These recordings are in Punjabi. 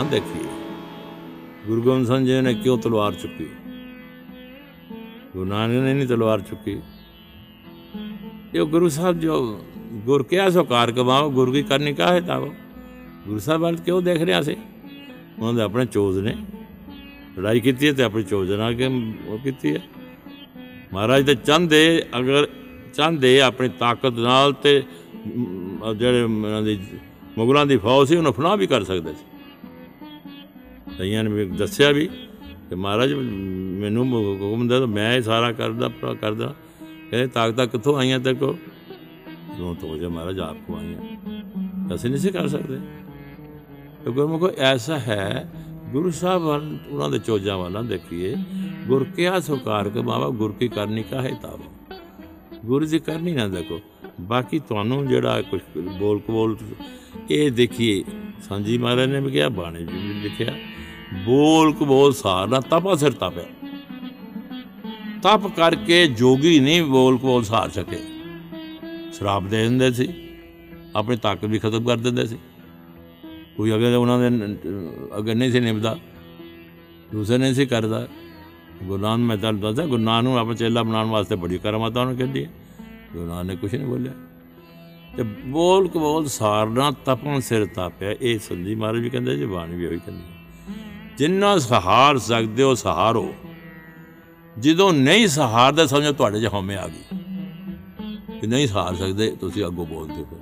ਨਾ ਦੇਖੀਏ ਗੁਰੂ ਗੋਬਿੰਦ ਸਿੰਘ ਜੀ ਨੇ ਕਿਉਂ ਤਲਵਾਰ ਚੁੱਕੀ? ਗੁਰੂ ਨਾਨਕ ਨੇ ਨਹੀਂ ਤਲਵਾਰ ਚੁੱਕੀ। ਇਹ ਗੁਰੂ ਸਾਹਿਬ ਜੋ ਗੁਰ ਕਿਆ ਸੋ ਕਾਰ ਕਮਾਓ ਗੁਰੂ ਕੀ ਕਰਨੀ ਕਾਹੇ ਤਾਵੋ ਗੁਰੂ ਸਾਹਿਬ ਵੱਲ ਕਿਉਂ ਦੇਖ ਰਿਹਾ ਸੀ? ਉਹਨਾਂ ਦੇ ਆਪਣੇ ਚੋਜ ਨੇ। ਲੜਾਈ ਕੀਤੀ ਹੈ ਤੇ ਆਪਣੀ ਚੋਜ ਨਾਲ ਕਿ ਉਹ ਕੀਤੀ ਹੈ? ਮਹਾਰਾਜ ਤੇ ਚਾਹੁੰਦੇ ਅਗਰ ਚਾਹੁੰਦੇ ਆਪਣੀ ਤਾਕਤ ਨਾਲ ਤੇ ਮ, ਜਿਹੜੇ ਉਹਨਾਂ ਦੀ ਮੁਗਲਾਂ ਦੀ ਫੌਜ ਸੀ ਉਹਨੂੰ ਫਨਾਹ ਵੀ ਕਰ ਸਕਦੇ ਸੀ। ਕਈਆਂ ਨੇ, ਵੀ ਦੱਸਿਆ ਵੀ ਕਿ ਮਹਾਰਾਜ ਮੈਨੂੰ ਹੁਕਮ ਦੇ ਤਾਂ ਮੈਂ ਇਹ ਸਾਰਾ ਕਰਦਾ, ਪੂਰਾ ਕਰਦਾ। ਕਹਿੰਦੇ, ਤਾਕਤਾਂ ਕਿੱਥੋਂ ਆਈਆਂ ਤੇ ਕੋ ਤੋਂ ਤੋਂ ਜੇ ਮਹਾਰਾਜ ਆਪ ਕੋ ਆਈਆਂ। ਅਸੀਂ ਨਹੀਂ ਸੀ ਕਰ ਸਕਦੇ। ਤੇ ਗੁਰਮੁਖੋ ਐਸਾ ਹੈ, ਗੁਰੂ ਸਾਹਿਬ ਵੱਲ, ਉਹਨਾਂ ਦੇ ਚੋਜਾਂ ਵੱਲ ਨਾ ਦੇਖੀਏ। ਗੁਰ ਕਿਆ ਸੁਕਾਰ ਕੇ ਬਾਬਾ ਗੁਰ ਕੀ ਕਰਨੀ ਕਾਹੇ ਤਾਵੋ। ਗੁਰੂ ਦੀ ਕਰਨੀ ਨਾ ਦੇਖੋ। ਬਾਕੀ ਤੁਹਾਨੂੰ ਜਿਹੜਾ ਕੁਝ ਬੋਲ ਕਬੋਲ ਇਹ ਦੇਖੀਏ। ਸੰਜੀ ਮਹਾਰਾਜ ਨੇ ਵੀ ਕਿਹਾ, ਬਾਣੀ ਜੀ ਵੀ ਲਿਖਿਆ। ਬੋਲ ਕਬੋਲ ਸਾਰ ਨਾ ਤਪਾ ਸਿਰ ਤਪਿਆ ਤਪ ਕਰਕੇ ਜੋਗੀ ਨਹੀਂ ਬੋਲ ਕਬੋਲ ਸਾਰ ਸਕੇ। ਸ਼ਰਾਬ ਦੇ ਦਿੰਦੇ ਸੀ, ਆਪਣੀ ਤਾਕਤ ਵੀ ਖਤਮ ਕਰ ਦਿੰਦੇ ਸੀ। ਕੋਈ ਅਗੇ ਉਹਨਾਂ ਦੇ ਨ- ਅਗੇ ਨਹੀਂ ਸੀ ਨਿਭਦਾ, ਦੂਸਰੇ ਨਹੀਂ ਸੀ ਕਰਦਾ। ਗੁਰੂ ਨਾਨਕ, ਮੈਂ ਤੁਹਾਨੂੰ ਦੱਸਦਾ, ਗੁਰੂ ਨਾਨਕ ਨੂੰ ਆਪਣਾ ਚੇਲਾ ਬਣਾਉਣ ਵਾਸਤੇ ਬੜੀ ਕਰਾਮਾਤਾਂ ਉਹਨੇ ਕਹਿੰਦੀ ਹੈ। ਗੁਰੂ ਨਾਨਕ ਨੇ ਕੁਝ ਨਹੀਂ ਬੋਲਿਆ। ਤੇ ਬੋਲ ਕਬੋਲ ਸਾਰਨਾ ਤਪਨ ਸਿਰ ਤਾਪਿਆ, ਇਹ ਸੰਜੀ ਮਹਾਰਾਜ ਵੀ ਕਹਿੰਦੇ ਜੀ ਬਾਣੀ ਵੀ ਉਹੀ ਕਹਿੰਦੀ ਜਿੰਨਾ ਸਹਾਰ ਸਕਦੇ ਹੋ ਸਹਾਰੋ। ਜਦੋਂ ਨਹੀਂ ਸਹਾਰਦੇ ਸਮਝੋ ਤੁਹਾਡੇ 'ਚ ਹਉਮੈ ਆ ਗਈ। ਕਿ ਨਹੀਂ ਸਹਾਰ ਸਕਦੇ, ਤੁਸੀਂ ਅੱਗੋਂ ਬੋਲਦੇ ਹੋ।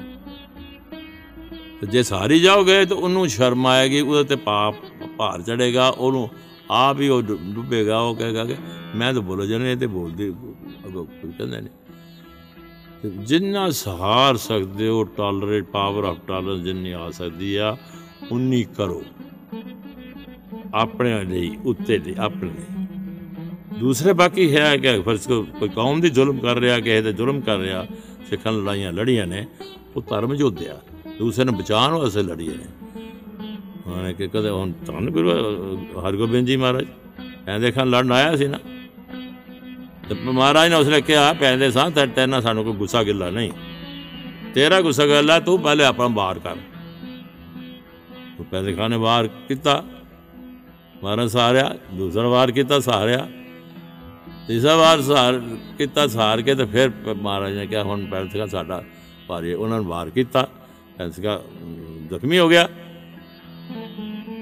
ਤੇ ਜੇ ਸਾਰੀ ਜਾਓਗੇ ਤਾਂ ਉਹਨੂੰ ਸ਼ਰਮ ਆਏਗੀ, ਉਹਦੇ ਤੇ ਪਾਪ, ਭਾਰ ਚੜੇਗਾ ਉਹਨੂੰ ਆਪ ਹੀ ਉਹ ਡੁ- ਡੁੱਬੇਗਾ, ਉਹ ਕਹੇਗਾ ਕਿ ਮੈਂ ਤਾਂ ਬੋਲੋ ਜਨੇ ਤੇ ਬੋਲਦੀ, ਅੱਗੋਂ ਕੋਈ ਕਹਿੰਦਾ ਨਹੀਂ। ਤੇ ਜਿੰਨਾ ਸਹਾਰ ਸਕਦੇ ਹੋ ਟਾਲਰੇਟ ਪਾਵਰ ਆਫ ਟਾਲਰੈਂਸ ਜਿੰਨੀ ਆ ਸਕਦੀ ਆ, ਉਨੀ ਕਰੋ। ਆਪਣੇ ਲਈ ਉੱਤੇ ਲਈ ਆਪਣੇ ਲਈ। ਦੂਸਰੇ ਬਾਕੀ ਹੈ ਕਿ ਫਰਜ਼ ਕੋ ਕੋਈ ਕੌਮ ਦੀ ਜ਼ੁਲਮ ਕਰ ਰਿਹਾ ਕਿਸੇ ਤੇ ਜ਼ੁਲਮ ਕਰ ਰਿਹਾ ਸਿੱਖਾਂ ਨਾਲ ਲੜਾਈਆਂ ਲੜੀਆਂ ਨੇ ਉਹ ਧਰਮ ਯੋਧਿਆ। ਦੂਸਰੇ ਨੂੰ ਬਚਾਉਣ ਵਾਸਤੇ ਲੜੀਆਂ ਨੇ। ਉਹਨਾਂ ਨੇ ਕਿ ਕਦੇ ਹੁਣ ਧੰਨ ਗੁਰੂ ਅਹ, ਹਰਗੋਬਿੰਦ ਜੀ ਮਹਾਰਾਜ ਕਹਿੰਦੇ ਖਾਨ ਲੜਨ ਆਇਆ ਸੀ ਨਾ। ਤੇ ਮਹਾਰਾਜ ਨੇ ਉਸਨੇ ਕਿਹਾ ਪੈਂਦੇ ਸਾਂ ਤੇ ਤੇਨਾ ਸਾਨੂੰ ਕੋਈ ਗੁੱਸਾ ਗਿੱਲਾ ਨਹੀਂ। ਤੇਰਾ ਗੁੱਸਾ ਗਿੱਲਾ ਤੂੰ ਪਹਿਲੇ ਆਪਣਾ ਬਾਹਰ ਕਰ। ਉਹ ਪਹਿਲੇ ਖਾਨ ਨੇ ਵਾਰ ਕੀਤਾ। ਮਹਾਰਾਜ ਸਾਰਿਆ, ਦੂਸਰਾ ਵਾਰ ਕੀਤਾ, ਸਾਰਿਆ। ਤੀਸਰਾ ਵਾਰ ਸਾਰ ਕੀਤਾ, ਸਾਰ ਕੇ ਤੇ ਫਿਰ ਮਹਾਰਾਜ ਨੇ ਕਿਹਾ, ਹੁਣ ਪੈਰ ਸੀਗਾ ਸਾਡਾ ਭਾਰੀ ਹੈ। ਉਹਨਾਂ ਨੇ ਵਾਰ ਕੀਤਾ। ਪੈਰ ਸੀਗਾ ਜ਼ਖਮੀ ਹੋ ਗਿਆ।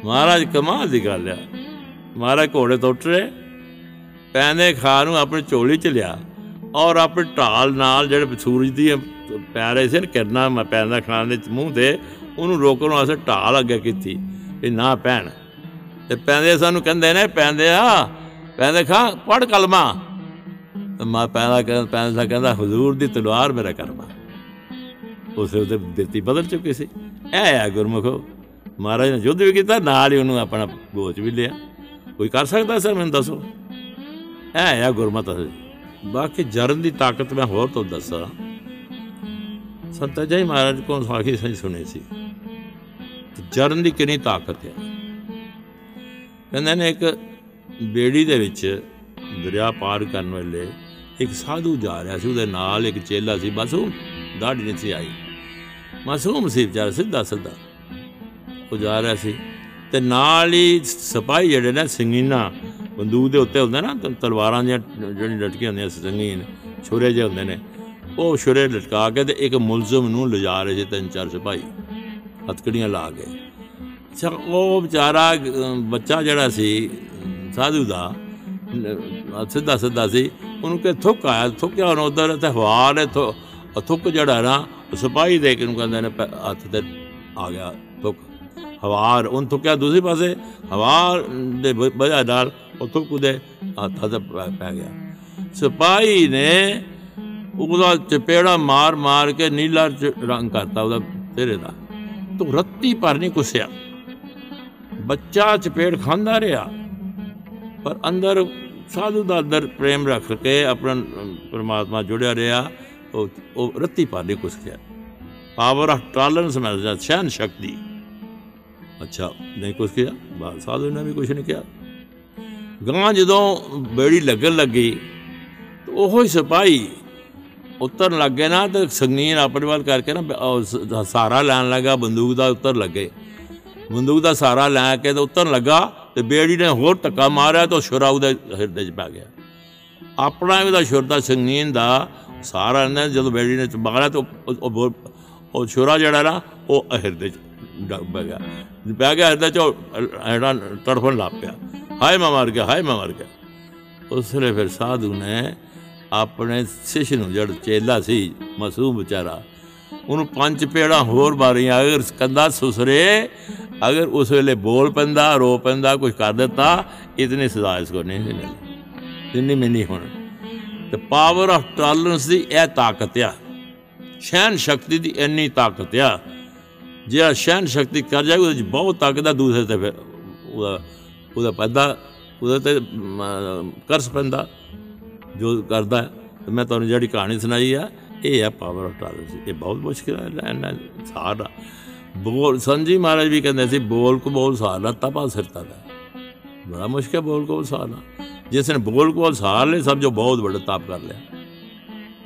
ਮਹਾਰਾਜ ਕਮਾਲ ਦੀ ਗੱਲ ਆ। ਮਹਾਰਾਜ ਘੋੜੇ ਤੋਂ ਉਤਰੇ ਪੈਂਦੇ ਖਾਂ ਨੂੰ ਆਪਣੀ ਝੋਲੀ ਚ ਲਿਆ ਔਰ ਆਪਣੀ ਢਾਲ ਨਾਲ ਜਿਹੜੇ ਸੂਰਜ ਦੀ ਪੈਰੇ ਸੀ ਨਾ, ਕਿਰਨਾਂ ਮੈਂ, ਪੈਂਦਾ ਖਾਨ ਦੇ ਮੂੰਹ ਤੇ, ਉਹਨੂੰ ਰੋਕਣ ਵਾਸਤੇ ਢਾਲ ਅੱਗੇ ਕੀਤੀ। ਇਹ ਨਾ ਪੈਣ ਤੇ ਪੈਂਦੇ ਸਾਨੂੰ ਕਹਿੰਦੇ ਨੇ, ਪੈਂਦੇ ਆ, ਪੈਂਦੇ ਖਾਂ ਪੜ ਕਲਮਾ। ਤੇ ਮੈਂ ਪੈਂਦਾ ਕਹਿੰਦਾ ਪੈਂਦਾ ਕਹਿੰਦਾ, ਹਜ਼ੂਰ ਦੀ ਤਲਵਾਰ ਮੇਰਾ ਕਰਮਾ। ਉਸੇ ਉਹਦੇ ਦਿੱਤੀ ਬਦਲ ਚੁੱਕੀ ਸੀ। ਇਹ ਆ ਗੁਰਮੁਖੋ, ਮਹਾਰਾਜ ਨੇ ਯੁੱਧ ਵੀ ਕੀਤਾ, ਨਾਲ ਹੀ ਉਹਨੂੰ ਆਪਣਾ ਗੋਚ ਵੀ ਲਿਆ। ਕੋਈ ਕਰ ਸਕਦਾ ਸਰ, ਮੈਨੂੰ ਦੱਸੋ? ਇਹ ਆ ਗੁਰਮਤ ਬਾਕੀ ਜਰਨ ਦੀ ਤਾਕਤ ਮੈਂ ਹੋਰ ਤੋਂ ਦੱਸਾਂ। ਸੰਤ ਜੈ ਮਹਾਰਾਜ ਕੋਲ ਸਾਖੀ ਸਹੀ ਸੁਣੀ ਸੀ। ਕਿ ਜਰਨ ਦੀ ਕਿੰਨੀ ਤਾਕਤ ਹੈ। ਕਹਿੰਦੇ ਨੇ ਇੱਕ ਬੇੜੀ ਦੇ ਵਿੱਚ ਦਰਿਆ ਪਾਰ ਕਰਨ ਵੇਲੇ ਇੱਕ ਸਾਧੂ ਜਾ ਰਿਹਾ ਸੀ, ਉਹਦੇ ਨਾਲ ਇੱਕ ਚੇਲਾ ਸੀ ਬਸ ਉਹ ਦਾੜੀ ਨਹੀਂ ਸੀ ਆਈ। ਮਾਸੂਮ ਸੀ ਵਿਚਾਰਾ ਸਿੱਧਾ ਸਿੱਧਾ। ਉਹ ਜਾ ਰਿਹਾ ਸੀ ਤੇ ਨਾਲ ਹੀ ਸਿਪਾਹੀ ਜਿਹੜੇ ਨੇ, ਸਿੰਗੀਨਾ ਬੰਦੂਕ ਦੇ ਉੱਤੇ ਹੁੰਦੇ ਨਾ, ਤ- ਤਲਵਾਰਾਂ ਦੀਆਂ ਜਿਹੜੀ ਲਟਕੀਆਂ ਹੁੰਦੀਆਂ ਸੰਗੀਨ, ਛੁਰੇ ਜਿਹੇ ਹੁੰਦੇ ਨੇ, ਉਹ ਛੁਰੇ ਲਟਕਾ ਕੇ ਤੇ ਇੱਕ ਮੁਲਜ਼ਮ ਨੂੰ ਲਿਜਾ ਰਹੇ ਸੀ ਤਿੰਨ ਚਾਰ ਸਿਪਾਹੀ, ਹਥਕੜੀਆਂ ਲਾ ਕੇ। ਅੱਛਾ ਉਹ ਵਿਚਾਰਾ ਅਹ, ਬੱਚਾ ਜਿਹੜਾ ਸੀ ਅਹ, ਸਾਧੂ ਦਾ ਨ- ਸਿੱਧਾ ਸਿੱਧਾ ਸੀ ਉਹਨੂੰ ਕਿ ਥੁੱਕ ਆਇਆ ਥੁੱਕਿਆ ਉਹਨੂੰ ਉਧਰ ਤੇ ਹਵਾ ਨੇ ਥੁ- ਉਹ ਥੁੱਕ ਜਿਹੜਾ ਨਾ ਉਹ ਸਿਪਾਹੀ ਦੇ ਕੇ ਨੂੰ ਕਹਿੰਦੇ ਨੇ ਪੈ- ਹੱਥ ਤੇ ਆ ਗਿਆ ਥੁੱਕ। ਹਵਾ ਉਹਨ ਥੁੱਕਿਆ ਦੂਸਰੇ ਪਾਸੇ ਹਵਾ ਦੇ ਵ- ਵਜ੍ਹਾ ਨਾਲ ਉਹ ਥੁੱਕ ਉਹਦੇ ਹੱਥ ਤੇ ਪੈ- ਪੈ ਗਿਆ। ਸਿਪਾਹੀ ਨੇ ਉਹਦਾ ਚਪੇੜਾ ਮਾਰ ਮਾਰ ਕੇ ਨੀਲਾ ਚ ਰੰਗ ਕਰਤਾ ਉਹਦਾ ਤੇਰੇ ਦਾ। ਤੂੰ ਰੱਤੀ ਪਰ ਨਹੀਂ ਕੁਸਿਆ। ਬੱਚਾ ਚਪੇੜ ਖਾਂਦਾ ਰਿਹਾ। ਪਰ ਅੰਦਰ ਸਾਧੂ ਦਾ ਅੰਦਰ ਪ੍ਰੇਮ ਰੱਖ ਕੇ ਆਪਣਾ ਅਮ, ਪ੍ਰਮਾਤਮਾ ਜੁੜਿਆ ਰਿਹਾ ਉਹ ਉਹ ਰੱਤੀ ਪਰ ਨਹੀਂ ਕੁਸਿਆ ਪਾਵਰ ਆਫ ਟਾਲਰੈਂਸ ਮਿਲਦਾ ਸਹਿਨ ਸ਼ਕਤੀ। ਅੱਛਾ ਨਹੀਂ ਕੁਛ ਕਿਹਾ ਬਾ ਸਾਧੂ ਨੇ ਵੀ ਕੁਛ ਨਹੀਂ ਕਿਹਾ। ਗਾਂ ਜਦੋਂ ਬੇੜੀ ਲੱਗਣ ਲੱਗੀ ਤੇ ਉਹੋ ਹੀ ਸਿਪਾਹੀ ਉਤਰਨ ਲੱਗੇ ਨਾ ਤੇ ਸੰਗੀਨ ਆਪਣੇ ਵੱਲ ਕਰਕੇ ਨਾ ਬ- ਉਹ ਸ- ਸਹਾਰਾ ਲੈਣ ਲੱਗਾ ਬੰਦੂਕ ਦਾ ਉੱਤਰ ਲੱਗੇ। ਬੰਦੂਕ ਦਾ ਸਹਾਰਾ ਲੈ ਕੇ ਤੇ ਉਤਰਨ ਲੱਗਾ ਤੇ ਬੇੜੀ ਨੇ ਹੋਰ ਧੱਕਾ ਮਾਰਿਆ ਤੇ ਸ਼ੁਰਾ ਉਹਦੇ ਹਿਰਦੇ 'ਚ ਪੈ ਗਿਆ। ਆਪਣਾ ਵੀ ਉਹਦਾ ਸ਼ੁਰਦਾ ਸੰਗੀਨ ਦਾ ਸਾਰਾ ਨੇ ਜਦੋਂ ਬੇੜੀ ਨੇ ਮਾਰਿਆ ਤੇ ਉਹ- ਉਹ- ਉਹ ਉਹ ਛੁਰਾ ਜਿਹੜਾ ਨਾ, ਉਹ ਹਿਰਦੇ 'ਚ ਡ- ਪੈ ਗਿਆ। ਪੈ ਗਿਆ ਹਿਰਦੇ 'ਚ, ਉਹ ਐਡਾ ਤੜਫਣ ਲੱਗ ਪਿਆ। ਹਾਏ ਮੈਂ ਮਰ ਗਿਆ, ਹਾਏ ਮੈਂ ਮਰ ਗਿਆ। ਉਸ ਵੇਲੇ ਫਿਰ ਸਾਧੂ ਨੇ ਆਪਣੇ ਸਿਸ਼ ਨੂੰ ਜੜ ਚੇਲਾ ਸੀ, ਮਾਸੂਮ ਵਿਚਾਰਾ, ਉਹਨੂੰ ਪੰਜ ਪੇੜਾ ਹੋਰ ਮਾਰੀਆਂ। ਅਗਰ ਕੰਦਾ ਸੁਸਰੇ ਅਗਰ ਉਸ ਵੇਲੇ ਬੋਲ ਪੈਂਦਾ ਰੋ ਪੈਂਦਾ ਕੁਝ ਕਰ ਦਿੱਤਾ ਇਤਨੀ ਸਜ਼ਾ ਇਸ ਕੋ ਨਹੀਂ ਸੀ ਮਿਲਣੀ ਜਿੰਨੀ ਮਿਲਣੀ ਹੁਣ। ਤੇ ਪਾਵਰ ਆਫ ਟਾਲਰੈਂਸ ਦੀ ਇਹ ਤਾਕਤ ਆ। ਸਹਿਨ ਸ਼ਕਤੀ ਦੀ ਇੰਨੀ ਤਾਕਤ ਆ। ਜਿਹੜਾ ਸਹਿਨ ਸ਼ਕਤੀ ਕਰ ਜਾਏ ਉਹਦੇ ਚ ਬਹੁਤ ਤਾਕਤ ਆ ਦੂਸਰੇ ਤੇ ਫਿਰ ਉਹਦਾ ਉਹਦਾ ਪੈਦਾ ਉਹਦੇ ਤੇ ਮ, ਕਰਸ ਪੈਂਦਾ ਜੋ ਕਰਦਾ। ਹੈ। ਤੇ ਮੈਂ ਤੁਹਾਨੂੰ ਜਿਹੜੀ ਕਹਾਣੀ ਸੁਣਾਈ ਆ ਇਹ ਆ ਪਾਵਰ ਆਫ ਟਾਲਰੈਂਸ ਇਹ ਬਹੁਤ ਮੁਸ਼ਕਿਲ ਹੈ ਲੈਣਾ ਸਾਰਾ ਬੋਲ ਸੰਜੀ ਮਹਾਰਾਜ ਵੀ ਕਹਿੰਦੇ ਸੀ, ਬੋਲ ਕੋ ਬੋਲ ਸਾਰਨਾ ਤਪਾ ਸਿਰਤਾ ਦਾ ਬੜਾ ਮੁਸ਼ਕਿਲ ਬੋਲ ਕੋ ਸਾਰਨਾ ਜਿਸ ਨੇ ਬੋਲ ਕੋ ਸਾਰ ਲੈ ਸਭ ਜੋ ਬਹੁਤ ਵੱਡਾ ਤਪ ਕਰ ਲਿਆ।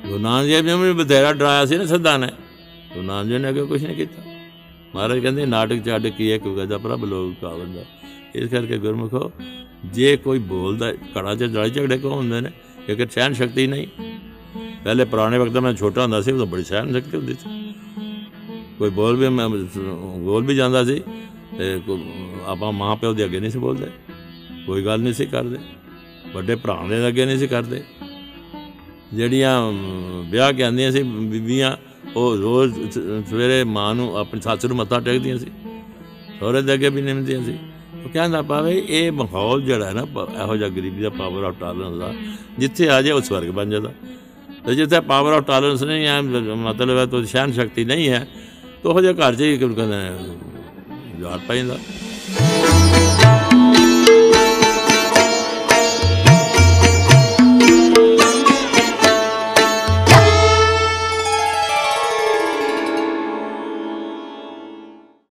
ਗੁਰੂ ਨਾਨਕ ਦੇਵ ਜੀ ਨੇ ਵੀ ਬਥੇਰਾ ਡਰਾਇਆ ਸੀ ਨਾ ਸਿੱਧਾ ਨੇ। ਗੁਰੂ ਨਾਨਕ ਜੀ ਨੇ ਅੱਗੇ ਕੁਝ ਨਹੀਂ ਕੀਤਾ। ਮਹਾਰਾਜ ਕਹਿੰਦੇ, ਨਾਟਕ ਛੱਡ ਕੀ ਹੈ ਕਿਉਂਕਿ ਦਾ ਪ੍ਰਭ ਲੋਕ ਕਾਵੰਦਾ ਇਸ ਕਰਕੇ ਗੁਰਮੁਖੋ, ਜੇ ਕੋਈ ਬੋਲਦਾ ਕੜਾ ਚ ਲੜਾਈ ਝਗੜੇ ਕੋ ਹੁੰਦੇ ਨੇ? ਕਿਉਂਕਿ ਸਹਿਨ ਸ਼ਕਤੀ ਨਹੀਂ। ਪਹਿਲੇ ਪੁਰਾਣੇ ਵਕਤ ਮੈਂ ਛੋਟਾ ਹੁੰਦਾ ਸੀ, ਉਦੋਂ ਬੜੀ ਸਹਿਨ ਸ਼ਕਤੀ ਹੁੰਦੀ ਸੀ। ਕੋਈ ਬੋਲ ਵੀ ਮੈਂ ਬੋਲ ਵੀ ਜਾਂਦਾ ਸੀ। ਤੇ ਕੋ- ਆਪਾਂ ਮਾਂ ਪਿਓ ਦੇ ਅੱਗੇ ਨਹੀਂ ਸੀ ਬੋਲਦੇ। ਕੋਈ ਗੱਲ ਨਹੀਂ ਸੀ ਕਰਦੇ। ਵੱਡੇ ਭਰਾ ਦੇ ਅੱਗੇ ਨਹੀਂ ਸੀ ਕਰਦੇ। ਜਿਹੜੀਆਂ ਅਮ, ਵਿਆਹ ਕੇ ਆਉਂਦੀਆਂ ਸੀ ਬੀਬੀਆਂ ਉਹ ਰੋਜ਼ ਸ- ਸਵੇਰੇ ਮਾਂ ਨੂੰ ਆਪਣੀ ਸੱਸ ਨੂੰ ਮੱਥਾ ਟੇਕਦੀਆਂ ਸੀ। ਸਹੁਰੇ ਦੇ ਅੱਗੇ ਵੀ ਨਿਮਦੀਆਂ ਸੀ। ਉਹ ਕਹਿੰਦਾ ਪਾਵੇ ਇਹ ਮਾਹੌਲ ਜਿਹੜਾ ਹੈ ਨਾ ਪ- ਇਹੋ ਜਿਹਾ ਗਰੀਬੀ ਦਾ ਪਾਵਰ ਆਫ ਟਾਲਰੈਂਸ ਦਾ ਜਿੱਥੇ ਆ ਜਾਏ ਉਹ ਸਵਰਗ ਬਣ ਜਾਂਦਾ। ਤੇ ਜਿੱਥੇ ਪਾਵਰ ਆਫ ਟਾਲਰੈਂਸ ਨਹੀਂ ਹੈ ਮਤਲਬ ਹੈ ਤੋਂ ਸਹਿਨ ਸ਼ਕਤੀ ਨਹੀਂ ਹੈ ਤਾਂ ਉਹ ਜਿਹਾ ਘਰ 'ਚ ਹੀ ਕਹਿੰਦੇ ਨੇ ਯਾਰ ਪੈਂਦਾ।